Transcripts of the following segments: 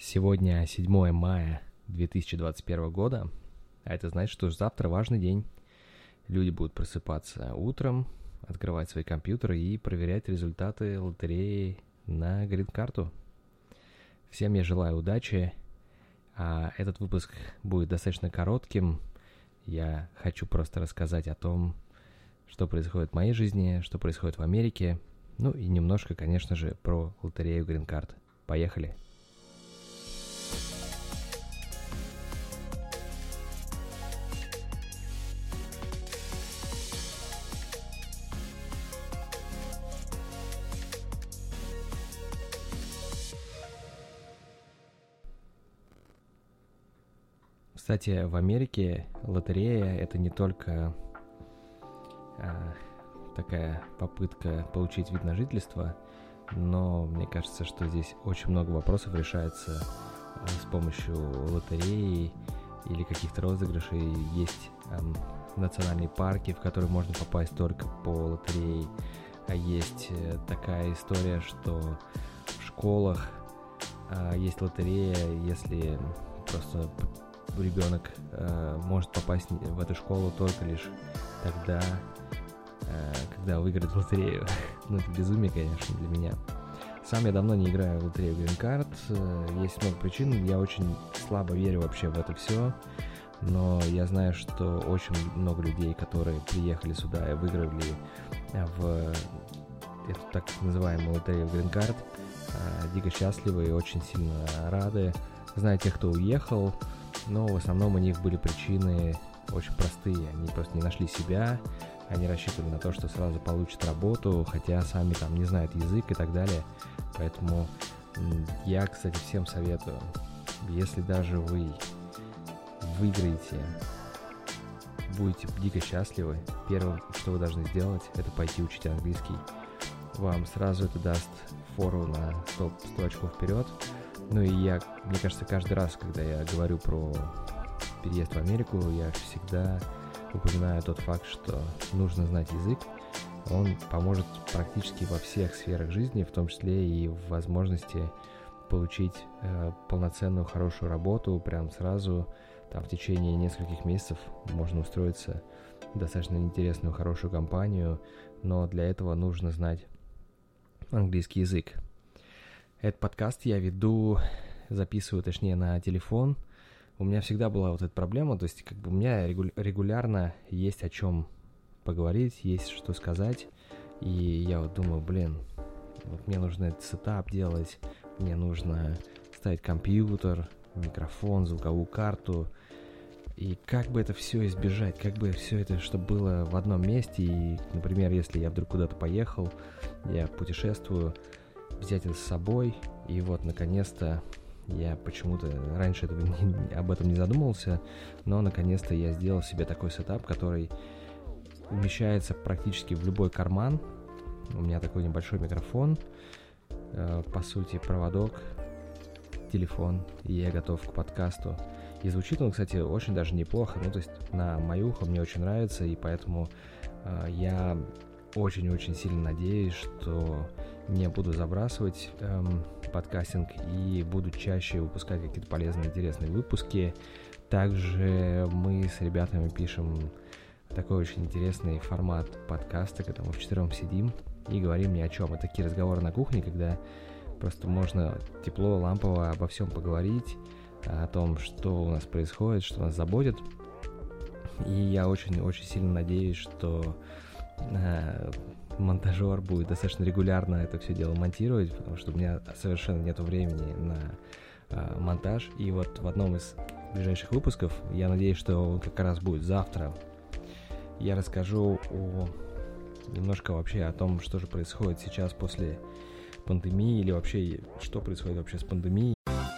Сегодня 7 мая 2021 года, а это значит, что завтра важный день. Люди будут просыпаться утром, открывать свои компьютеры и проверять результаты лотереи на грин-карту. Всем я желаю удачи, а этот выпуск будет достаточно коротким. Я хочу просто рассказать о том, что происходит в моей жизни, что происходит в Америке, ну и немножко, конечно же, про лотерею грин-карт. Поехали! Кстати, в Америке лотерея это не только а, такая попытка получить вид на жительство, но мне кажется, что здесь очень много вопросов решается а, с помощью лотереи или каких-то розыгрышей. Есть эм, национальные парки, в которые можно попасть только по лотерее. А есть э, такая история, что в школах э, есть лотерея, если просто ребенок э, может попасть в эту школу только лишь тогда, э, когда выиграет лотерею. ну, это безумие, конечно, для меня. Сам я давно не играю в лотерею Green Card. Э, есть много причин. Я очень слабо верю вообще в это все. Но я знаю, что очень много людей, которые приехали сюда и выиграли в эту так называемую лотерею Green Card, э, дико счастливы и очень сильно рады. Знаю тех, кто уехал, но в основном у них были причины очень простые. Они просто не нашли себя, они рассчитывали на то, что сразу получат работу, хотя сами там не знают язык и так далее. Поэтому я, кстати, всем советую, если даже вы выиграете, будете дико счастливы, первым, что вы должны сделать, это пойти учить английский. Вам сразу это даст фору на 100, 100 очков вперед, ну и я, мне кажется, каждый раз, когда я говорю про переезд в Америку, я всегда упоминаю тот факт, что нужно знать язык. Он поможет практически во всех сферах жизни, в том числе и в возможности получить э, полноценную хорошую работу прям сразу. Там в течение нескольких месяцев можно устроиться в достаточно интересную, хорошую компанию, но для этого нужно знать английский язык. Этот подкаст я веду, записываю, точнее, на телефон. У меня всегда была вот эта проблема, то есть как бы у меня регулярно есть о чем поговорить, есть что сказать. И я вот думаю, блин, вот мне нужно этот сетап делать, мне нужно ставить компьютер, микрофон, звуковую карту. И как бы это все избежать, как бы все это, чтобы было в одном месте. И, например, если я вдруг куда-то поехал, я путешествую, взять это с собой. И вот, наконец-то, я почему-то раньше этого не, об этом не задумывался, но наконец-то я сделал себе такой сетап, который умещается практически в любой карман. У меня такой небольшой микрофон, э, по сути проводок, телефон, и я готов к подкасту. И звучит он, кстати, очень даже неплохо. Ну, то есть на мою ухо мне очень нравится, и поэтому э, я очень-очень сильно надеюсь, что не буду забрасывать эм, подкастинг и буду чаще выпускать какие-то полезные, интересные выпуски. Также мы с ребятами пишем такой очень интересный формат подкаста, когда мы вчетвером сидим и говорим ни о чем. Это такие разговоры на кухне, когда просто можно тепло, лампово обо всем поговорить, о том, что у нас происходит, что нас заботит. И я очень-очень сильно надеюсь, что э, монтажер будет достаточно регулярно это все дело монтировать, потому что у меня совершенно нет времени на э, монтаж. И вот в одном из ближайших выпусков, я надеюсь, что он как раз будет завтра, я расскажу о немножко вообще о том, что же происходит сейчас после пандемии или вообще что происходит вообще с пандемией.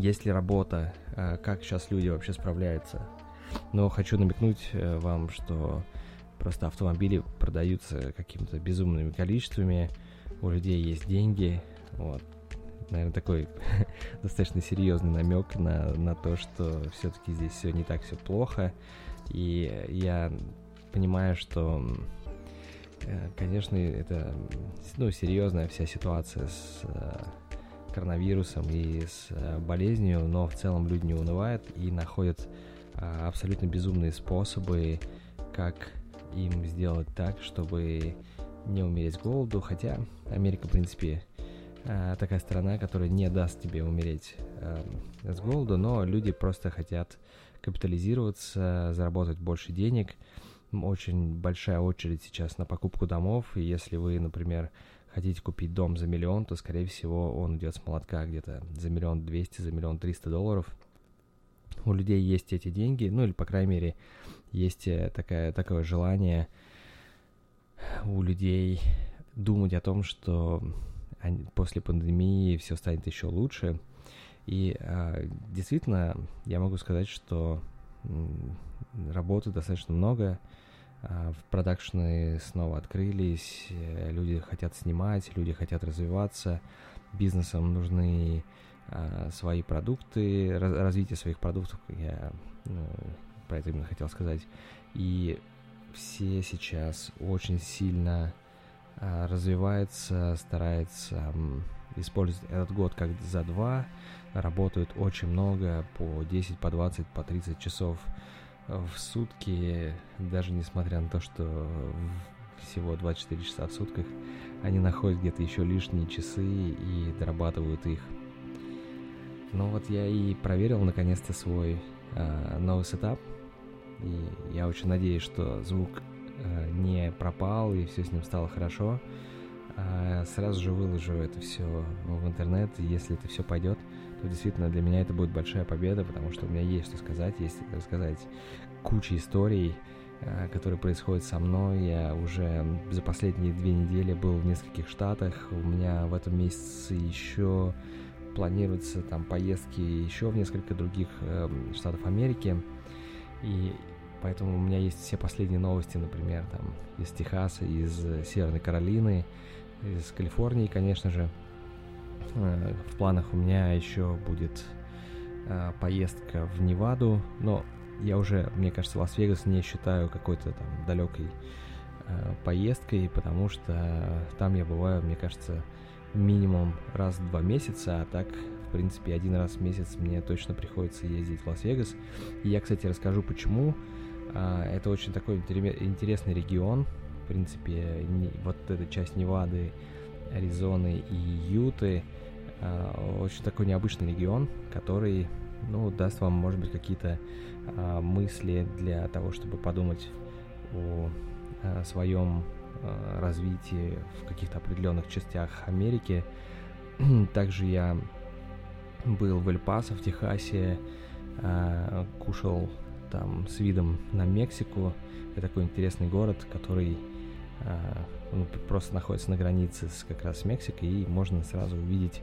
Есть ли работа, э, как сейчас люди вообще справляются. Но хочу намекнуть э, вам, что просто автомобили продаются какими-то безумными количествами, у людей есть деньги, вот. Наверное, такой достаточно серьезный намек на, на то, что все-таки здесь все не так все плохо. И я понимаю, что, э, конечно, это ну, серьезная вся ситуация с коронавирусом и с э, болезнью, но в целом люди не унывают и находят а, абсолютно безумные способы, как им сделать так, чтобы не умереть с голоду, хотя Америка, в принципе, а, такая страна, которая не даст тебе умереть а, с голоду, но люди просто хотят капитализироваться, заработать больше денег. Очень большая очередь сейчас на покупку домов, и если вы, например, хотите купить дом за миллион, то, скорее всего, он идет с молотка где-то за миллион двести, за миллион триста долларов. У людей есть эти деньги, ну или, по крайней мере, есть э, такая, такое желание у людей думать о том, что они, после пандемии все станет еще лучше. И а, действительно, я могу сказать, что работы достаточно много, в продакшны снова открылись, э, люди хотят снимать, люди хотят развиваться, бизнесам нужны а, свои продукты, раз, развитие своих продуктов, я ну, про это именно хотел сказать. И все сейчас очень сильно а, развиваются, стараются использовать этот год как за два, работают очень много, по 10, по 20, по 30 часов в сутки, даже несмотря на то, что всего 24 часа в сутках, они находят где-то еще лишние часы и дорабатывают их. Ну вот я и проверил наконец-то свой э, новый сетап, и я очень надеюсь, что звук э, не пропал и все с ним стало хорошо. Э, сразу же выложу это все в интернет, если это все пойдет, то действительно для меня это будет большая победа, потому что у меня есть что сказать, есть рассказать куча историй, э, которые происходят со мной. Я уже за последние две недели был в нескольких штатах. У меня в этом месяце еще планируются там поездки еще в несколько других э, штатов Америки. И поэтому у меня есть все последние новости, например, там из Техаса, из Северной Каролины, из Калифорнии, конечно же. Э, в планах у меня еще будет э, поездка в Неваду, но я уже, мне кажется, Лас-Вегас не считаю какой-то там далекой э, поездкой, потому что там я бываю, мне кажется, минимум раз в два месяца, а так, в принципе, один раз в месяц мне точно приходится ездить в Лас-Вегас. И я, кстати, расскажу, почему. Это очень такой интересный регион, в принципе, вот эта часть Невады, Аризоны и Юты – Э, очень такой необычный регион, который, ну, даст вам, может быть, какие-то а, мысли для того, чтобы подумать о, о своем а, развитии в каких-то определенных частях Америки. Также я был в Эль-Пасо, в Техасе, а, кушал там с видом на Мексику. Это такой интересный город, который он просто находится на границе с как раз с Мексикой, и можно сразу увидеть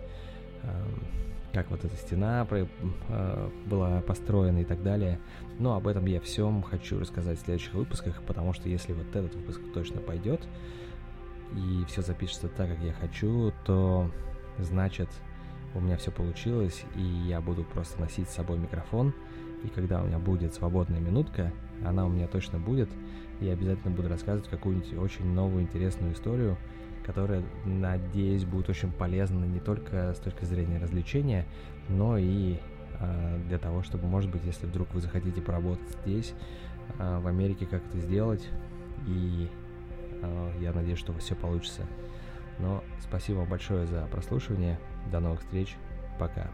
Эм, как вот эта стена э, была построена и так далее. Но об этом я всем хочу рассказать в следующих выпусках, потому что если вот этот выпуск точно пойдет и все запишется так, как я хочу, то значит у меня все получилось, и я буду просто носить с собой микрофон, и когда у меня будет свободная минутка, она у меня точно будет, я обязательно буду рассказывать какую-нибудь очень новую интересную историю, которая, надеюсь, будет очень полезна не только с точки зрения развлечения, но и э, для того, чтобы, может быть, если вдруг вы захотите поработать здесь, э, в Америке, как это сделать. И э, я надеюсь, что у вас все получится. Но спасибо вам большое за прослушивание. До новых встреч. Пока.